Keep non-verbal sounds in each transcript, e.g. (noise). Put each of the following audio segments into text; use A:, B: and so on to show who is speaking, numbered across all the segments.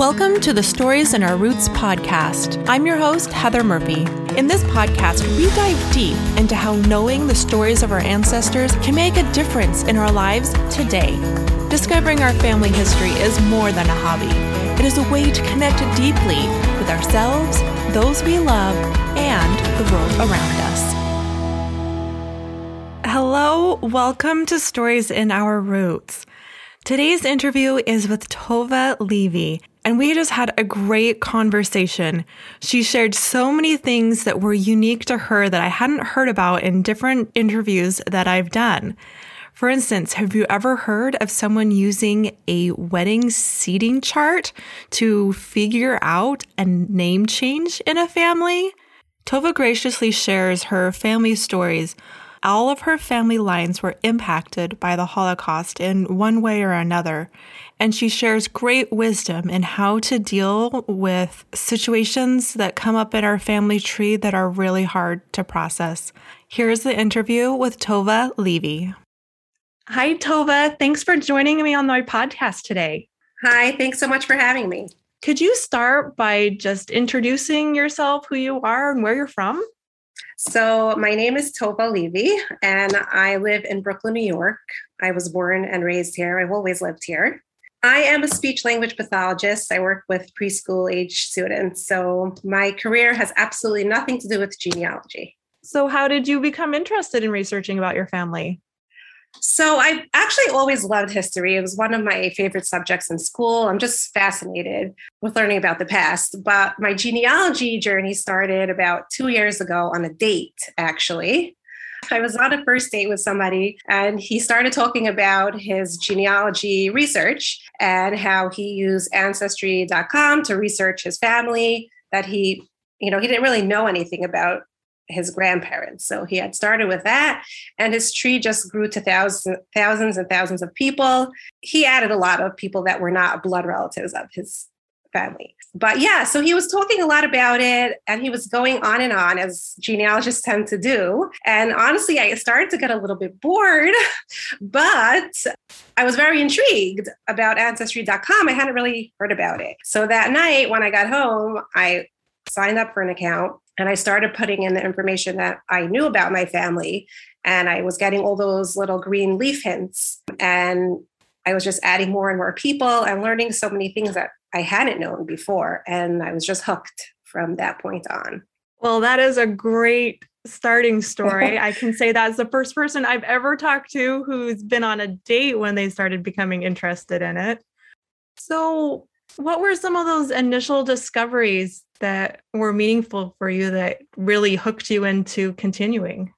A: Welcome to the Stories in Our Roots podcast. I'm your host, Heather Murphy. In this podcast, we dive deep into how knowing the stories of our ancestors can make a difference in our lives today. Discovering our family history is more than a hobby, it is a way to connect deeply with ourselves, those we love, and the world around us. Hello, welcome to Stories in Our Roots. Today's interview is with Tova Levy, and we just had a great conversation. She shared so many things that were unique to her that I hadn't heard about in different interviews that I've done. For instance, have you ever heard of someone using a wedding seating chart to figure out a name change in a family? Tova graciously shares her family stories all of her family lines were impacted by the Holocaust in one way or another, and she shares great wisdom in how to deal with situations that come up in our family tree that are really hard to process. Here's the interview with Tova Levy. Hi, Tova. Thanks for joining me on my podcast today.
B: Hi, thanks so much for having me.
A: Could you start by just introducing yourself, who you are, and where you're from?
B: So, my name is Tova Levy, and I live in Brooklyn, New York. I was born and raised here. I've always lived here. I am a speech language pathologist. I work with preschool age students. So, my career has absolutely nothing to do with genealogy.
A: So, how did you become interested in researching about your family?
B: So I've actually always loved history. It was one of my favorite subjects in school. I'm just fascinated with learning about the past. But my genealogy journey started about two years ago on a date, actually. I was on a first date with somebody and he started talking about his genealogy research and how he used ancestry.com to research his family that he you know he didn't really know anything about his grandparents. So he had started with that, and his tree just grew to thousands, thousands and thousands of people. He added a lot of people that were not blood relatives of his family. But yeah, so he was talking a lot about it and he was going on and on as genealogists tend to do. And honestly, I started to get a little bit bored, (laughs) but I was very intrigued about ancestry.com. I hadn't really heard about it. So that night when I got home, I signed up for an account and I started putting in the information that I knew about my family. And I was getting all those little green leaf hints. And I was just adding more and more people and learning so many things that I hadn't known before. And I was just hooked from that point on.
A: Well, that is a great starting (laughs) story. I can say that's the first person I've ever talked to who's been on a date when they started becoming interested in it. So, what were some of those initial discoveries that were meaningful for you that really hooked you into continuing?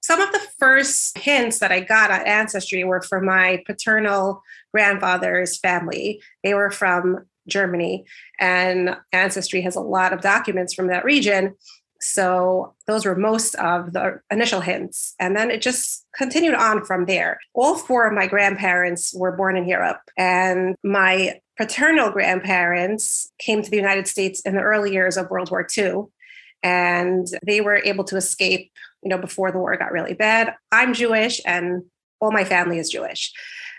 B: Some of the first hints that I got on Ancestry were from my paternal grandfather's family. They were from Germany, and Ancestry has a lot of documents from that region. So those were most of the initial hints. And then it just continued on from there. All four of my grandparents were born in Europe, and my paternal grandparents came to the United States in the early years of World War II, and they were able to escape, you know, before the war got really bad. I'm Jewish, and all my family is Jewish.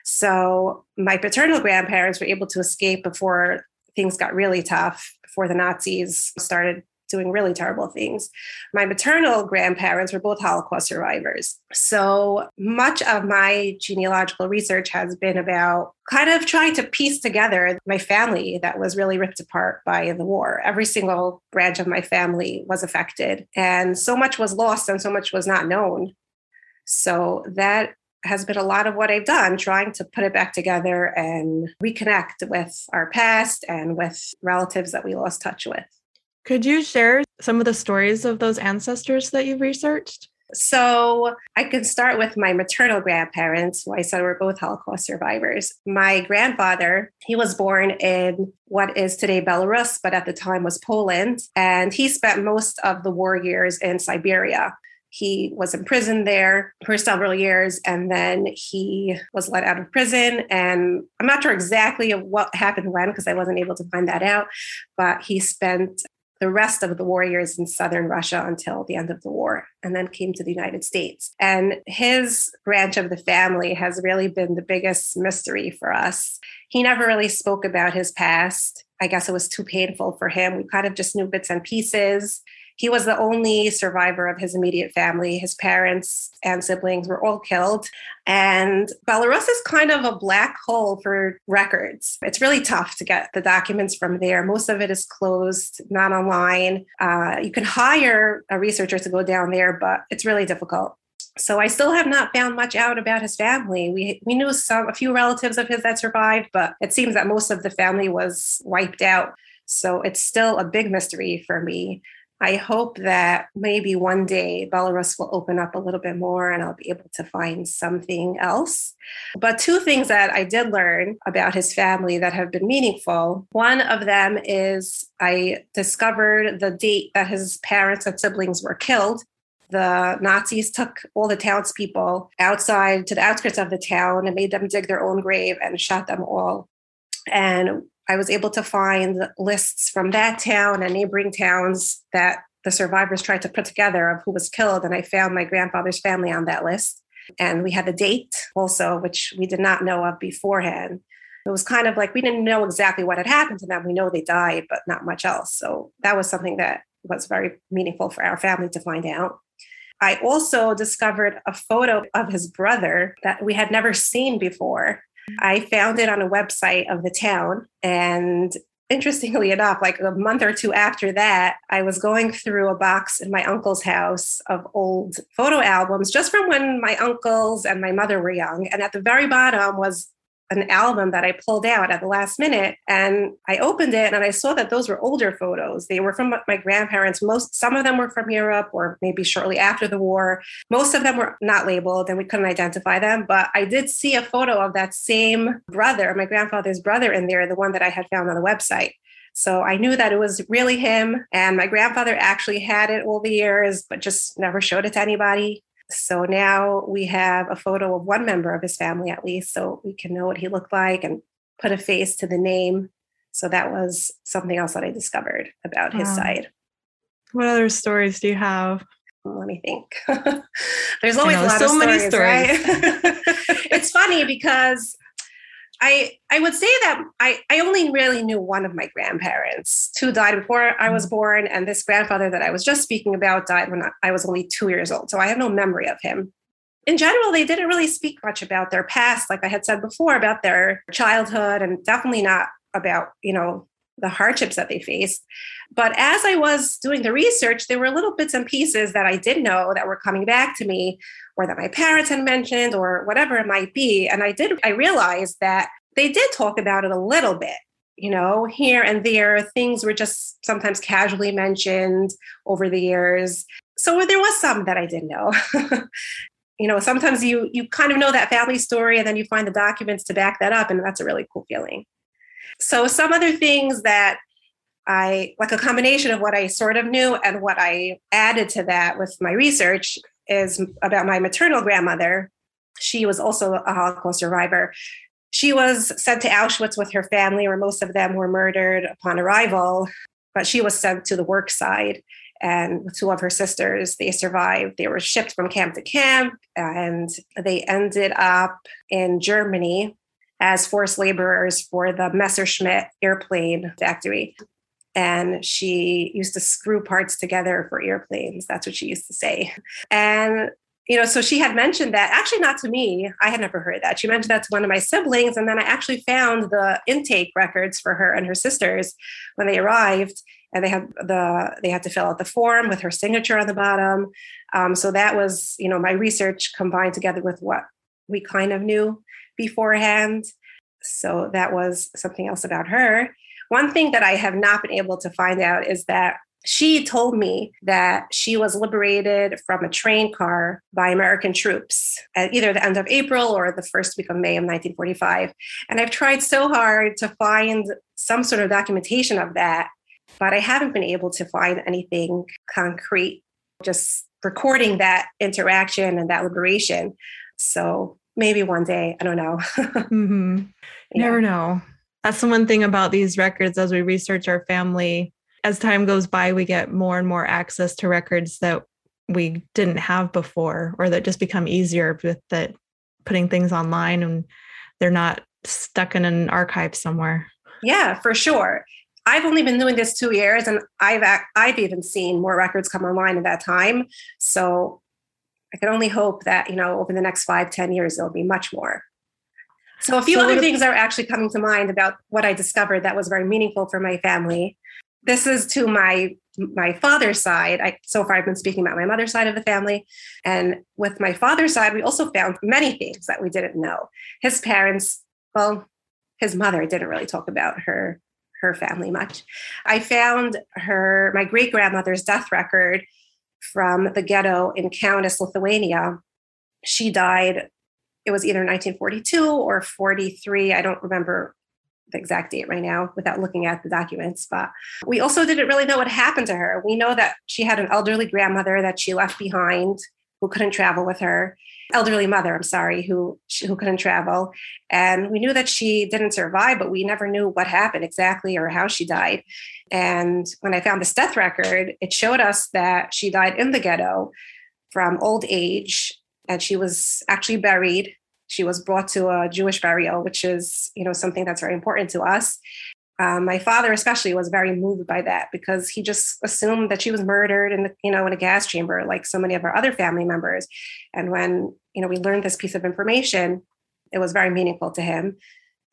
B: So my paternal grandparents were able to escape before things got really tough, before the Nazis started doing really terrible things. My maternal grandparents were both Holocaust survivors. So much of my genealogical research has been about kind of trying to piece together my family that was really ripped apart by the war. Every single branch of my family was affected, and so much was lost and so much was not known. So that has been a lot of what I've done, trying to put it back together and reconnect with our past and with relatives that we lost touch with.
A: Could you share some of the stories of those ancestors that you've researched?
B: So I can start with my maternal grandparents, who I said were both Holocaust survivors. My grandfather, he was born in what is today Belarus, but at the time was Poland. And he spent most of the war years in Siberia. He was in prison there for several years and then he was let out of prison. And I'm not sure exactly what happened when because I wasn't able to find that out, but he spent the rest of the warriors in southern Russia until the end of the war, and then came to the United States. And his branch of the family has really been the biggest mystery for us. He never really spoke about his past. I guess it was too painful for him. We kind of just knew bits and pieces. He was the only survivor of his immediate family. His parents and siblings were all killed. And Belarus is kind of a black hole for records. It's really tough to get the documents from there. Most of it is closed, not online. Uh, you can hire a researcher to go down there, but it's really difficult. So I still have not found much out about his family. We we knew some a few relatives of his that survived, but it seems that most of the family was wiped out. So it's still a big mystery for me. I hope that maybe one day Belarus will open up a little bit more and I'll be able to find something else. But two things that I did learn about his family that have been meaningful. One of them is I discovered the date that his parents and siblings were killed. The Nazis took all the townspeople outside to the outskirts of the town and made them dig their own grave and shot them all. And I was able to find lists from that town and neighboring towns that the survivors tried to put together of who was killed. And I found my grandfather's family on that list. And we had the date also, which we did not know of beforehand. It was kind of like we didn't know exactly what had happened to them. We know they died, but not much else. So that was something that was very meaningful for our family to find out. I also discovered a photo of his brother that we had never seen before. I found it on a website of the town. And interestingly (laughs) enough, like a month or two after that, I was going through a box in my uncle's house of old photo albums just from when my uncles and my mother were young. And at the very bottom was an album that I pulled out at the last minute and I opened it and I saw that those were older photos. They were from my grandparents. Most some of them were from Europe or maybe shortly after the war. Most of them were not labeled and we couldn't identify them, but I did see a photo of that same brother, my grandfather's brother in there, the one that I had found on the website. So I knew that it was really him. And my grandfather actually had it all the years, but just never showed it to anybody. So now we have a photo of one member of his family at least, so we can know what he looked like and put a face to the name. So that was something else that I discovered about his side.
A: What other stories do you have?
B: Let me think. (laughs) There's always know, a lot so of stories, many stories. Right? (laughs) it's funny because I I would say that I I only really knew one of my grandparents. Two died before I was mm. born, and this grandfather that I was just speaking about died when I was only two years old. So I have no memory of him. In general, they didn't really speak much about their past, like I had said before, about their childhood, and definitely not about you know the hardships that they faced. But as I was doing the research, there were little bits and pieces that I did know that were coming back to me or that my parents had mentioned or whatever it might be. And I did, I realized that they did talk about it a little bit, you know, here and there. Things were just sometimes casually mentioned over the years. So there was some that I didn't know. (laughs) you know, sometimes you you kind of know that family story and then you find the documents to back that up, and that's a really cool feeling. So some other things that I like a combination of what I sort of knew and what I added to that with my research is about my maternal grandmother. She was also a Holocaust survivor. She was sent to Auschwitz with her family, where most of them were murdered upon arrival, but she was sent to the work side. And two of her sisters, they survived. They were shipped from camp to camp, and they ended up in Germany as forced laborers for the Messerschmitt airplane factory. And she used to screw parts together for airplanes. That's what she used to say. And you know, so she had mentioned that actually not to me. I had never heard that. She mentioned that to one of my siblings. And then I actually found the intake records for her and her sisters when they arrived. And they had the they had to fill out the form with her signature on the bottom. Um, so that was, you know, my research combined together with what we kind of knew beforehand. So that was something else about her. One thing that I have not been able to find out is that she told me that she was liberated from a train car by American troops at either the end of April or the first week of May of 1945. And I've tried so hard to find some sort of documentation of that, but I haven't been able to find anything concrete, just recording that interaction and that liberation. So maybe one day, I don't know. (laughs)
A: mm-hmm. yeah. Never know. That's the one thing about these records as we research our family as time goes by, we get more and more access to records that we didn't have before or that just become easier with that putting things online and they're not stuck in an archive somewhere.
B: Yeah, for sure. I've only been doing this two years, and I've I've even seen more records come online in that time. So I can only hope that you know over the next five, ten years there'll be much more. So a few so other things are actually coming to mind about what I discovered that was very meaningful for my family. This is to my my father's side. I, so far, I've been speaking about my mother's side of the family, and with my father's side, we also found many things that we didn't know. His parents, well, his mother didn't really talk about her her family much. I found her my great grandmother's death record from the ghetto in Kaunas, Lithuania. She died. It was either 1942 or 43. I don't remember the exact date right now without looking at the documents. But we also didn't really know what happened to her. We know that she had an elderly grandmother that she left behind who couldn't travel with her elderly mother i'm sorry who who couldn't travel. And we knew that she didn't survive but we never knew what happened exactly or how she died. And when i found this death record it showed us that she died in the ghetto from old age and she was actually buried. She was brought to a jewish burial which is you know something that's very important to us um, my father especially was very moved by that because he just assumed that she was murdered in the, you know in a gas chamber like so many of our other family members. And when you know we learned this piece of information it was very meaningful to him.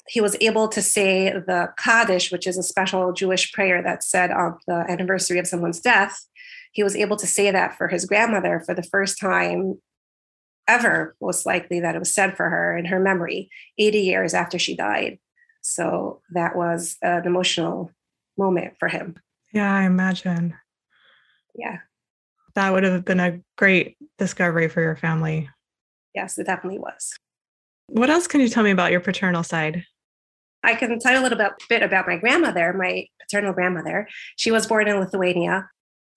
B: He was able to say the kaddish which is a special jewish prayer that's said on the anniversary of someone's death he was able to say that for his grandmother for the first time ever most likely that it was said for her in her memory 80 years after she died so that was an emotional moment for him.
A: Yeah, I imagine.
B: Yeah.
A: That would have been a great discovery for your family.
B: Yes, it definitely was.
A: What else can you tell me about your paternal side?
B: I can tell you a little bit, about my grandmother, my paternal grandmother. She was born in Lithuania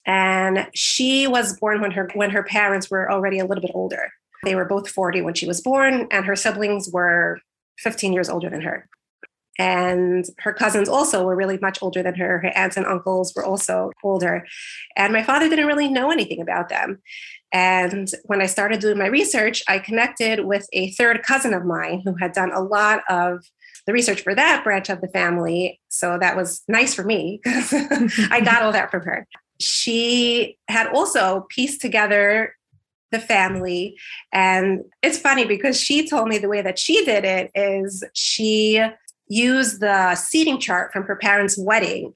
B: and she was born when her when her parents were already a little bit older. They were both 40 when she was born and her siblings were 15 years older than her. And her cousins also were really much older than her. Her aunts and uncles were also older. And my father didn't really know anything about them. And when I started doing my research, I connected with a third cousin of mine who had done a lot of the research for that branch of the family. So that was nice for me because (laughs) I got all that from her. She had also pieced together the family. And it's funny because she told me the way that she did it is she use the seating chart from her parents' wedding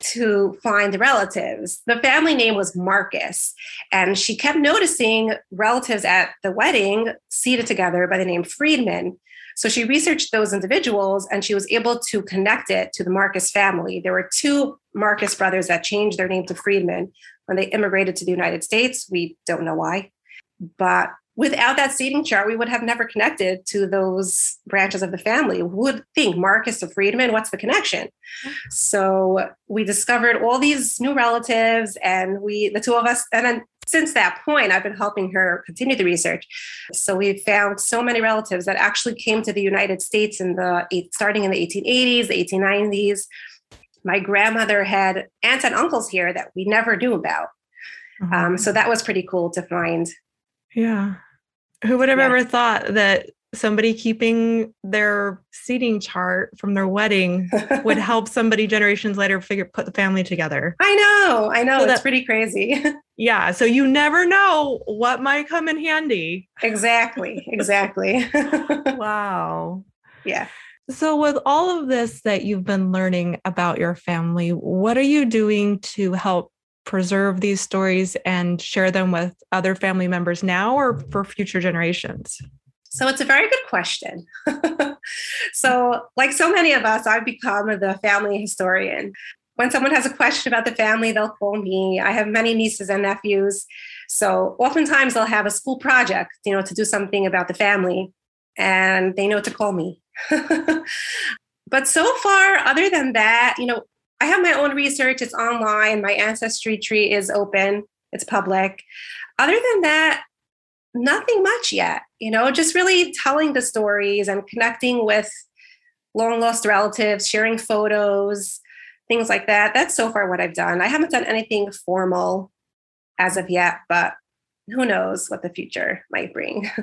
B: to find relatives. The family name was Marcus, and she kept noticing relatives at the wedding seated together by the name Friedman. So she researched those individuals and she was able to connect it to the Marcus family. There were two Marcus brothers that changed their name to Friedman when they immigrated to the United States. We don't know why. But without that seating chart, we would have never connected to those branches of the family. Who would think Marcus of Friedman? What's the connection? So we discovered all these new relatives, and we, the two of us, and then since that point, I've been helping her continue the research. So we found so many relatives that actually came to the United States in the starting in the 1880s, the 1890s. My grandmother had aunts and uncles here that we never knew about. Mm-hmm. Um, so that was pretty cool to find
A: yeah. Who would have yeah. ever thought that somebody keeping their seating chart from their wedding would (laughs) help somebody generations later figure put the family together?
B: I know. I know. So it's that, pretty crazy. (laughs)
A: yeah. So you never know what might come in handy.
B: Exactly. Exactly. (laughs)
A: wow.
B: Yeah.
A: So, with all of this that you've been learning about your family, what are you doing to help preserve these stories and share them with other family members now or for future generations?
B: So it's a very good question. (laughs) so, like so many of us, I've become the family historian. When someone has a question about the family, they'll call me. I have many nieces and nephews. So, oftentimes they'll have a school project, you know, to do something about the family, and they know to call me. (laughs) but so far, other than that, you know, I have my own research. It's online. My ancestry tree is open. It's public. Other than that, nothing much yet. You know, just really telling the stories and connecting with long lost relatives, sharing photos, things like that. That's so far what I've done. I haven't done anything formal as of yet, but who knows what the future might bring. (laughs)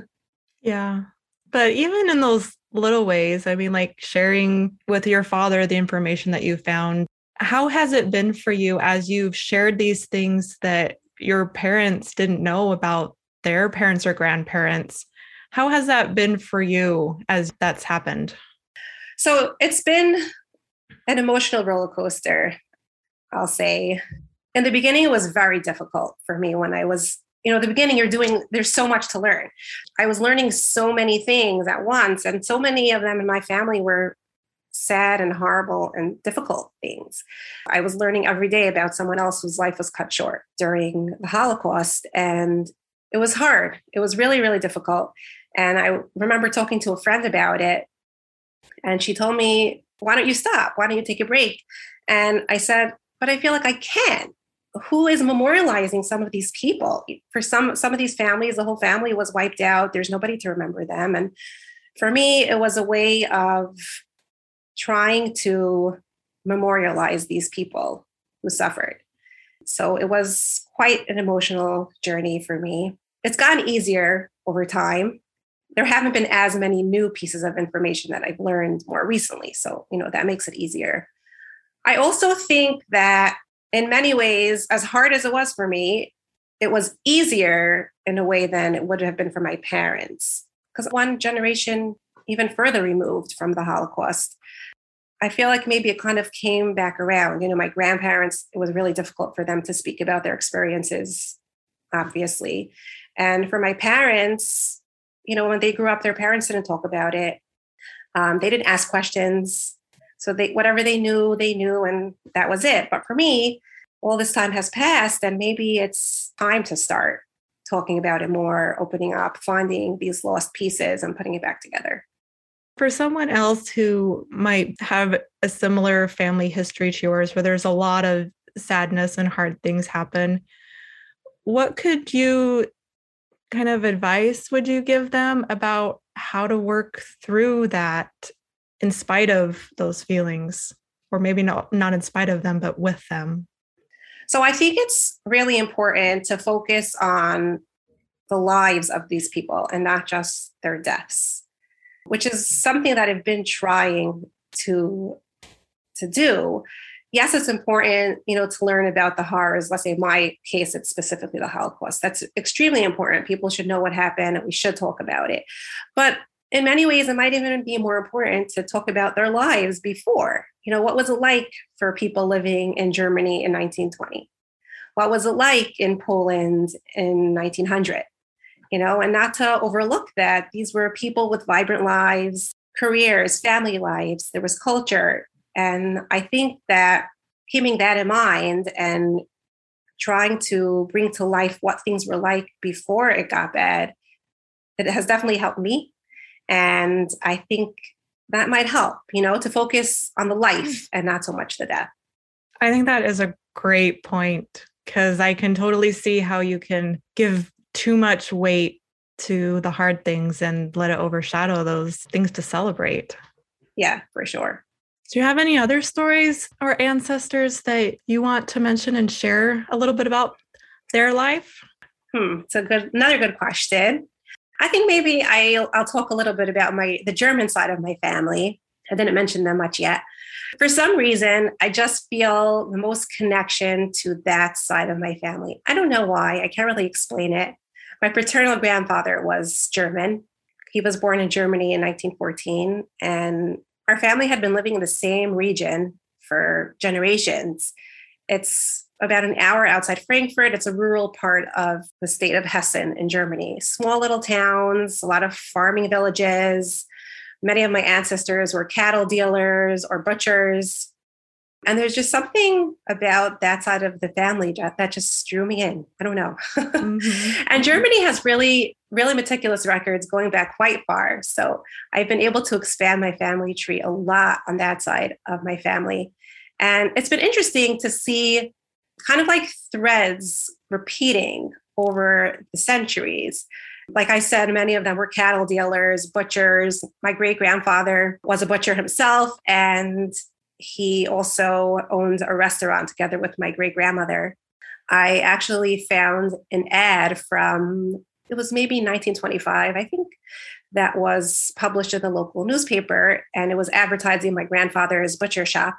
A: Yeah. But even in those little ways, I mean, like sharing with your father the information that you found How has it been for you as you've shared these things that your parents didn't know about their parents or grandparents? How has that been for you as that's happened?
B: So it's been an emotional roller coaster, I'll say. In the beginning, it was very difficult for me when I was, you know, the beginning, you're doing, there's so much to learn. I was learning so many things at once, and so many of them in my family were sad and horrible and difficult things. I was learning every day about someone else whose life was cut short during the Holocaust. And it was hard. It was really, really difficult. And I remember talking to a friend about it. And she told me, Why don't you stop? Why don't you take a break? And I said, But I feel like I can't Who is memorializing some of these people? For some some of these families, the whole family was wiped out. There's nobody to remember them. And for me, it was a way of trying to memorialize these people who suffered. So it was quite an emotional journey for me. It's gotten easier over time. There haven't been as many new pieces of information that I've learned more recently. So, you know, that makes it easier. I also think that in many ways, as hard as it was for me, it was easier in a way than it would have been for my parents. Because one generation even further removed from the Holocaust, I feel like maybe it kind of came back around. You know, my grandparents, it was really difficult for them to speak about their experiences, obviously. And for my parents, you know, when they grew up, their parents didn't talk about it. Um, they didn't ask questions. So they whatever they knew, they knew, and that was it. But for me, all this time has passed, and maybe it's time to start talking about it more, opening up, finding these lost pieces and putting it back together.
A: For someone else who might have a similar family history to yours, where there's a lot of sadness and hard things happen, what could you kind of advice would you give them about how to work through that in spite of those feelings? Or maybe not, not in spite of them, but with them?
B: So I think it's really important to focus on the lives of these people and not just their deaths which is something that I've been trying to to do. Yes, it's important, you know, to learn about the horrors. Let's say my case, it's specifically the Holocaust. That's extremely important. People should know what happened and we should talk about it. But in many ways, it might even be more important to talk about their lives before. You know, what was it like for people living in Germany in 1920? What was it like in Poland in 1900? You know, and not to overlook that these were people with vibrant lives, careers, family lives, there was culture. And I think that keeping that in mind and trying to bring to life what things were like before it got bad, it has definitely helped me. And I think that might help, you know, to focus on the life mm. and not so much the death.
A: I think that is a great point because I can totally see how you can give too much weight to the hard things and let it overshadow those things to celebrate.
B: Yeah, for sure.
A: Do you have any other stories or ancestors that you want to mention and share a little bit about their life?
B: Hmm, it's a good another good question. I think maybe I'll, I'll talk a little bit about my the German side of my family. I didn't mention them much yet. For some reason, I just feel the most connection to that side of my family. I don't know why. I can't really explain it. My paternal grandfather was German. He was born in Germany in 1914, and our family had been living in the same region for generations. It's about an hour outside Frankfurt. It's a rural part of the state of Hessen in Germany. Small little towns, a lot of farming villages. Many of my ancestors were cattle dealers or butchers. And there's just something about that side of the family that, that just drew me in. I don't know. Mm-hmm. (laughs) and Germany has really, really meticulous records going back quite far. So I've been able to expand my family tree a lot on that side of my family. And it's been interesting to see kind of like threads repeating over the centuries. Like I said, many of them were cattle dealers, butchers. My great grandfather was a butcher himself, and he also owned a restaurant together with my great grandmother. I actually found an ad from, it was maybe 1925, I think, that was published in the local newspaper. And it was advertising my grandfather's butcher shop.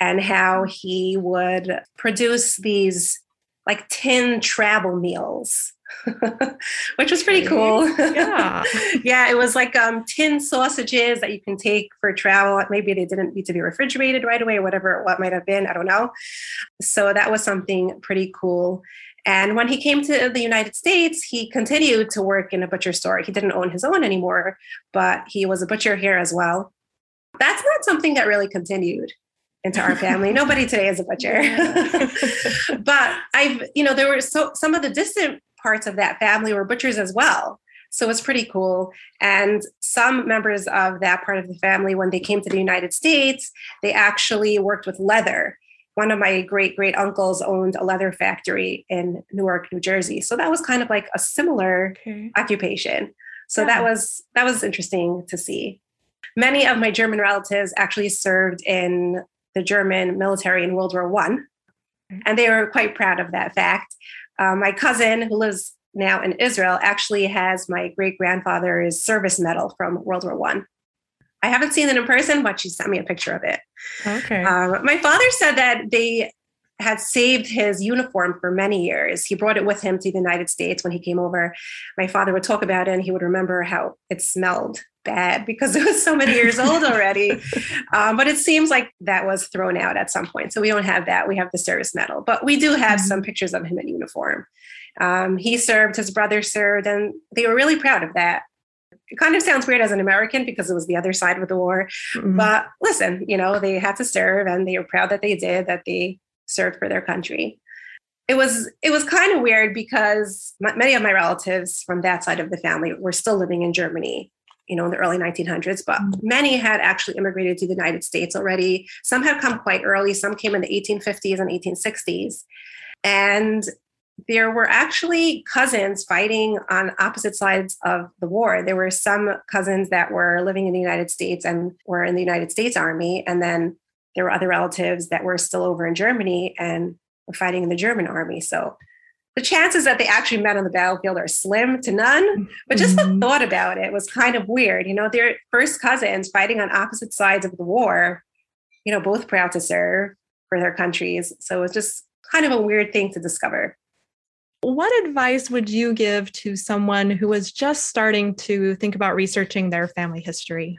B: and how he would produce these like tin travel meals (laughs) which was pretty cool. (laughs)
A: Yeah.
B: yeah, it was like um, tin sausages that you can take for travel. Maybe they didn't need to be refrigerated right away or whatever, what might have been. I don't know. So that was something pretty cool. And when he came to the United States, he continued to work in a butcher store. He didn't own his own anymore, but he was a butcher here as well. That's not something that really continued into our family. Nobody today is a butcher. (laughs) but I've, you know, there were so some of the distant parts of that family were butchers as well. So it's pretty cool. And some members of that part of the family, when they came to the United States, they actually worked with leather. One of my great great uncles owned a leather factory in Newark, New Jersey. So that was kind of like a similar okay. occupation. So yeah. that was that was interesting to see. Many of my German relatives actually served in the German military in World War One, mm. and they were quite proud of that fact. Uh, my cousin, who lives now in Israel, actually has my great grandfather's service medal from World War One. I. I haven't seen it in person, but she sent me a picture of it.
A: Okay.
B: Um, my father said that they had saved his uniform for many years. He brought it with him to the United States when he came over. My father would talk about it and he would remember how it smelled bad because it was so many years old (laughs) already. Um, but it seems like that was thrown out at some point. So we don't have that. We have the service medal, but we do have mm-hmm. some pictures of him in uniform. Um, he served, his brother served, and they were really proud of that. It kind of sounds weird as an American because it was the other side of the war. Mm-hmm. But listen, you know, they had to serve and they were proud that they did, that they served for their country. It was it was kind of weird because many of my relatives from that side of the family were still living in Germany you know, in the early 1900s, but mm-hmm. many had actually immigrated to the United States already. Some had come quite early, some came in the 1850s and 1860s. And there were actually cousins fighting on opposite sides of the war. There were some cousins that were living in the United States and were in the United States Army. And then there were other relatives that were still over in Germany and were fighting in the German army. So the chances that they actually met on the battlefield are slim to none. But just mm-hmm. the thought about it was kind of weird. You know, they're first cousins fighting on opposite sides of the war, you know, both proud to serve for their countries. So it was just kind of a weird thing to discover.
A: What advice would you give to someone who was just starting to think about researching their family history?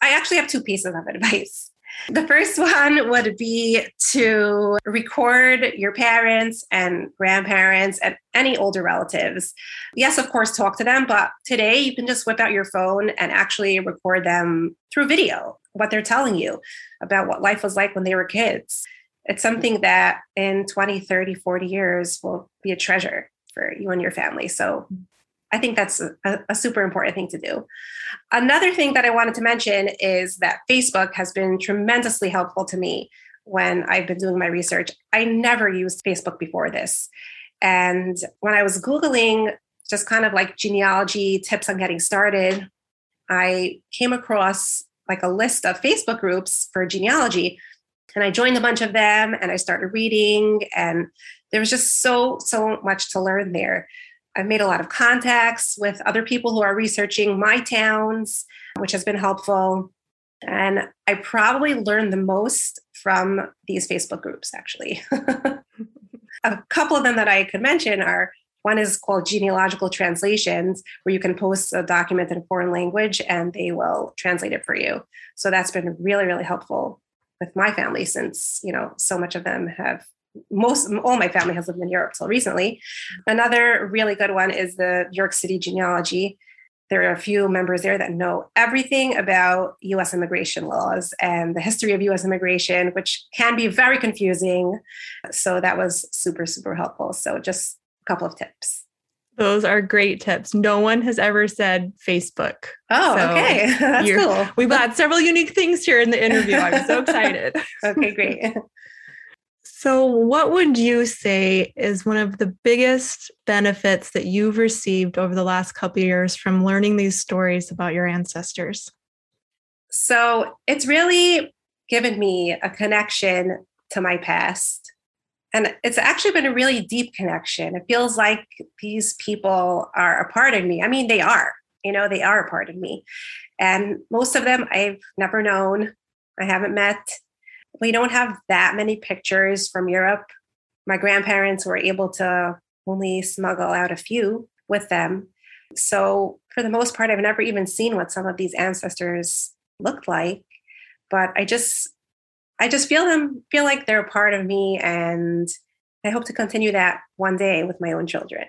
B: I actually have two pieces of advice. The first one would be to record your parents and grandparents and any older relatives. Yes, of course, talk to them, but today you can just whip out your phone and actually record them through video, what they're telling you about what life was like when they were kids. It's something that in 20, 30, 40 years will be a treasure for you and your family. So I think that's a, a, super important thing to do. Another thing that I wanted to mention is that Facebook has been tremendously helpful to me when I've been doing my research. I never used Facebook before this. And when I was Googling just kind of like genealogy tips on getting started, I came across like a list of Facebook groups for genealogy. And I joined a bunch of them and I started reading, and there was just so, so much to learn there. I've made a lot of contacts with other people who are researching my towns, which has been helpful. And I probably learned the most from these Facebook groups, actually. (laughs) a couple of them that I could mention are one is called Genealogical Translations, where you can post a document in a foreign language and they will translate it for you. So that's been really, really helpful with my family since, you know, so much of them have most all my family has lived in Europe till recently. Another really good one is the York City genealogy. There are a few members there that know everything about US immigration laws and the history of US immigration, which can be very confusing. So that was super, super helpful. So just a couple of tips.
A: Those are great tips. No one has ever said Facebook.
B: Oh, so okay. (laughs) That's cool.
A: We've got several unique things here in the interview. I'm so (laughs) excited.
B: okay, great.
A: So, what would you say is one of the biggest benefits that you've received over the last couple years from learning these stories about your ancestors?
B: So, it's really given me a connection to my past. And it's actually been a really deep connection. It feels like these people are a part of me. I mean, they are, you know, they are a part of me. And most of them I've never known, I haven't met We don't have that many pictures from Europe. My grandparents were able to only smuggle out a few with them. So, for the most part, I've never even seen what some of these ancestors looked like. But I just, I just feel them, feel like they're a part of me, and I hope to continue that one day with my own children.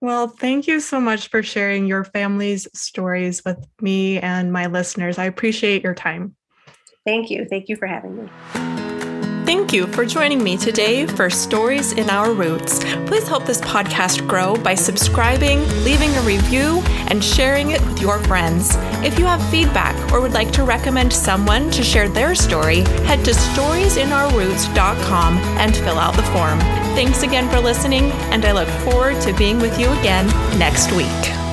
A: Well, thank you so much for sharing your family's stories with me and my listeners. I appreciate your time.
B: Thank you. Thank you for having me.
A: Thank you for joining me today for Stories in Our Roots. Please help this podcast grow by subscribing, leaving a review, and sharing it with your friends. If you have feedback or would like to recommend someone to share their story, head to storiesinourroots.com and fill out the form. Thanks again for listening, and I look forward to being with you again next week.